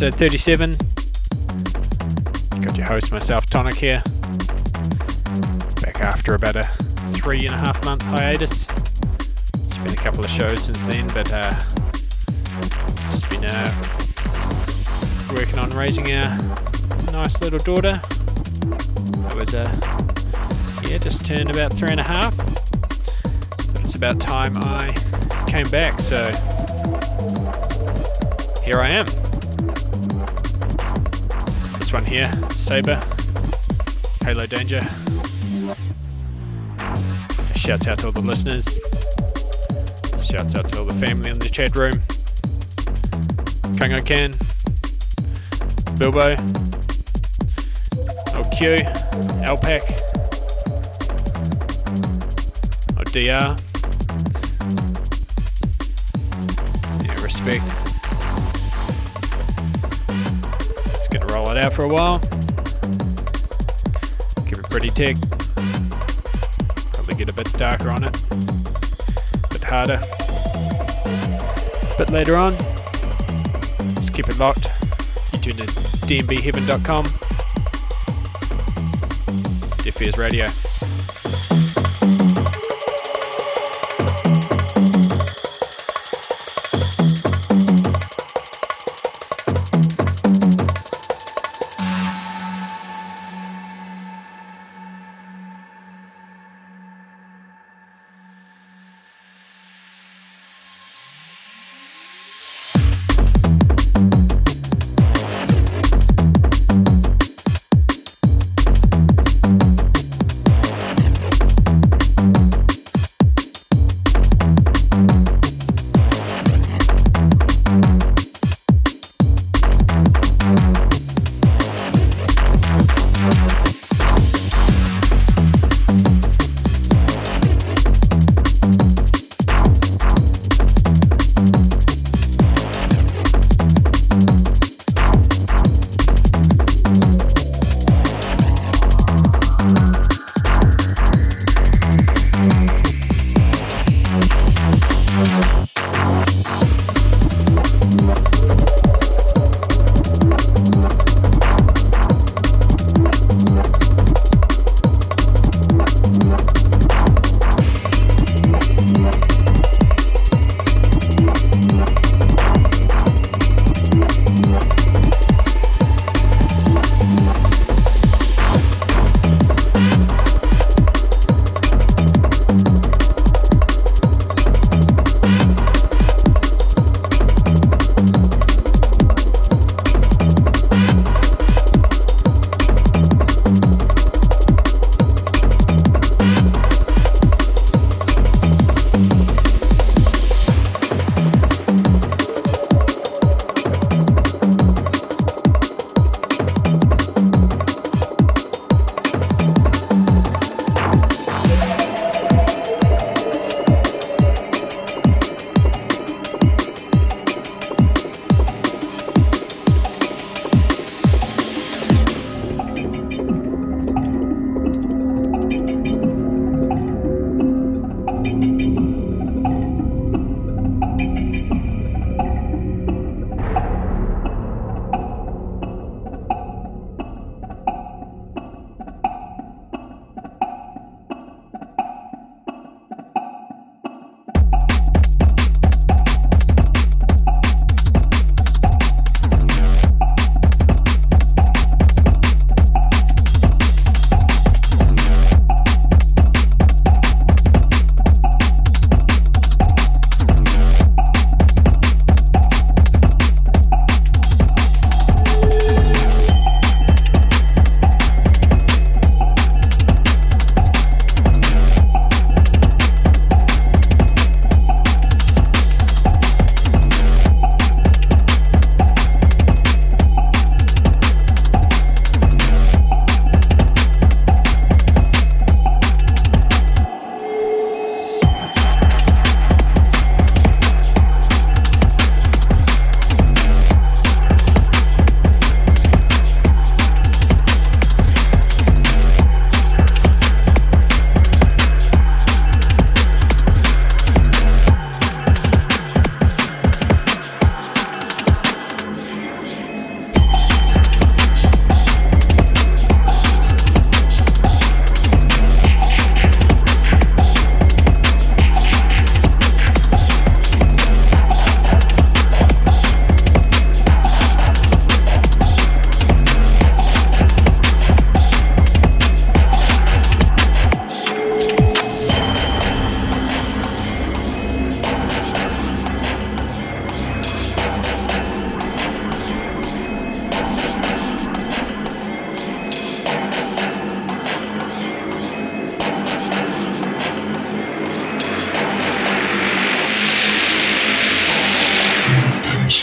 episode 37. Got your host, myself, Tonic, here. Back after about a three and a half month hiatus. It's been a couple of shows since then, but uh, just been uh, working on raising a nice little daughter. That was, uh, yeah, just turned about three and a half. But it's about time I came back, so here I am. This one here, Sabre, Halo Danger. Shouts out to all the listeners. Shouts out to all the family in the chat room. Kango Can, Bilbo, LQ, Alpac, DR. Yeah, respect. It out for a while. Give it pretty tick. Probably get a bit darker on it. A bit harder. But later on, just keep it locked. You tune in dnbheaven.com. Deaf Fears Radio.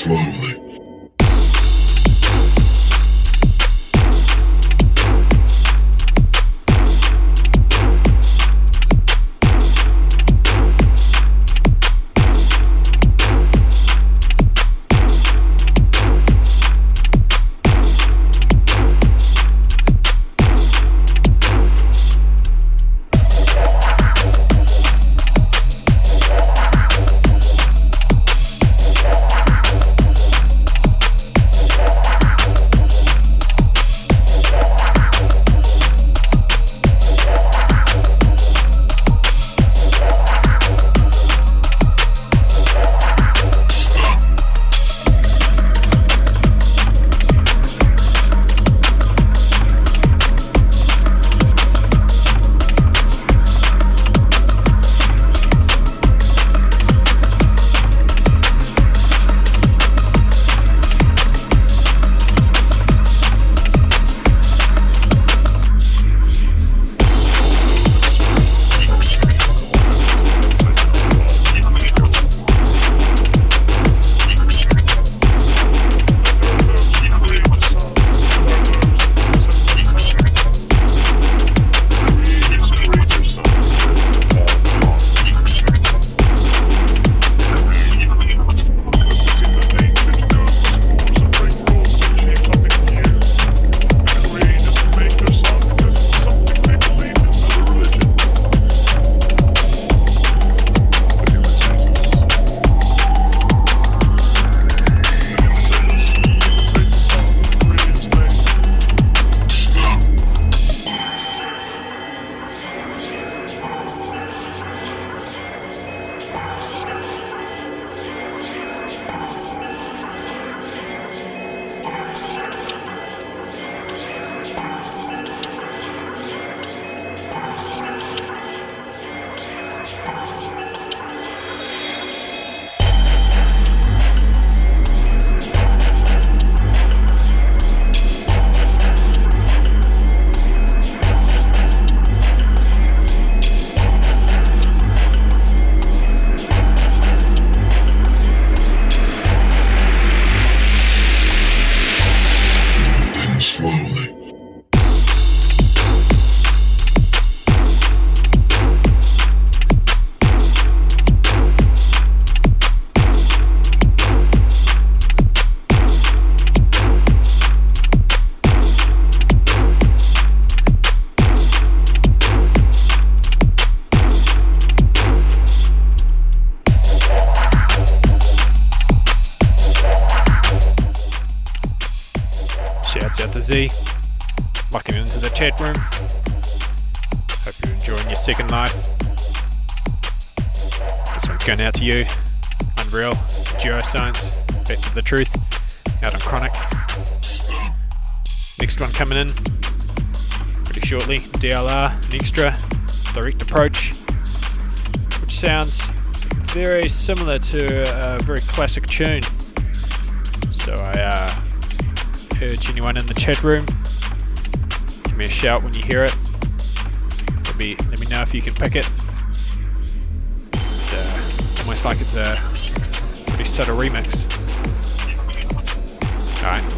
slowly. Z. Locking into the chat room. Hope you're enjoying your second life. This one's going out to you. Unreal, DuoScience, Back to the Truth, out on Chronic. Next one coming in pretty shortly. DLR, an Xtrah, direct approach, which sounds very similar to a very classic tune. Urge anyone in the chat room, give me a shout when you hear it. Let me, let me know if you can pick it. It's uh, almost like it's a pretty subtle remix. Alright.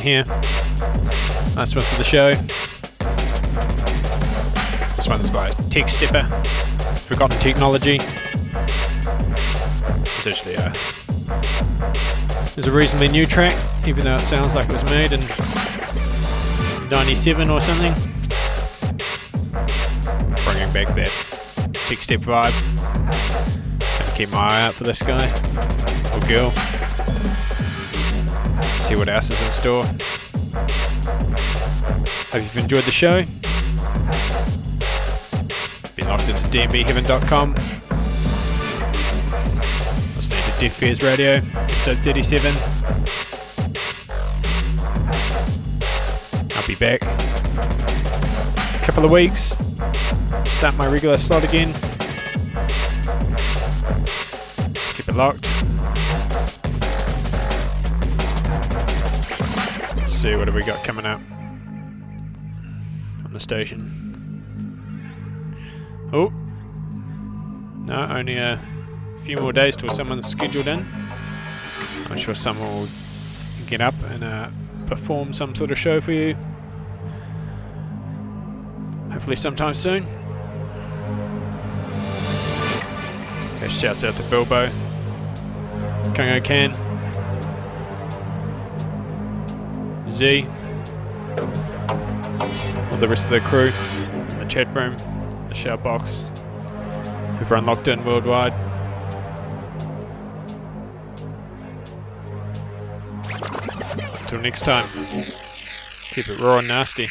Here. Last one for the show. This one's by Teksteppa, Forgotten Technology. It's actually a, it's a reasonably new track, even though it sounds like it was made in 97 or something. Bringing back that Tech Step vibe. Keep my eye out for this guy or girl. See what else is in store. Hope you've enjoyed the show. Been logged into dnbheaven.com. Listening to Deaf Fears Radio, episode 37. I'll be back. A couple of weeks. Start my regular slot again. See what have we got coming up on the station. Oh. No, only a few more days till someone's scheduled in. I'm sure someone will get up and uh, perform some sort of show for you. Hopefully, sometime soon. Okay, shouts out to Bilbo, Kungo Can, Z, the rest of the crew, the chat room the shout box. Everyone locked in worldwide. Until next time, keep it raw and nasty.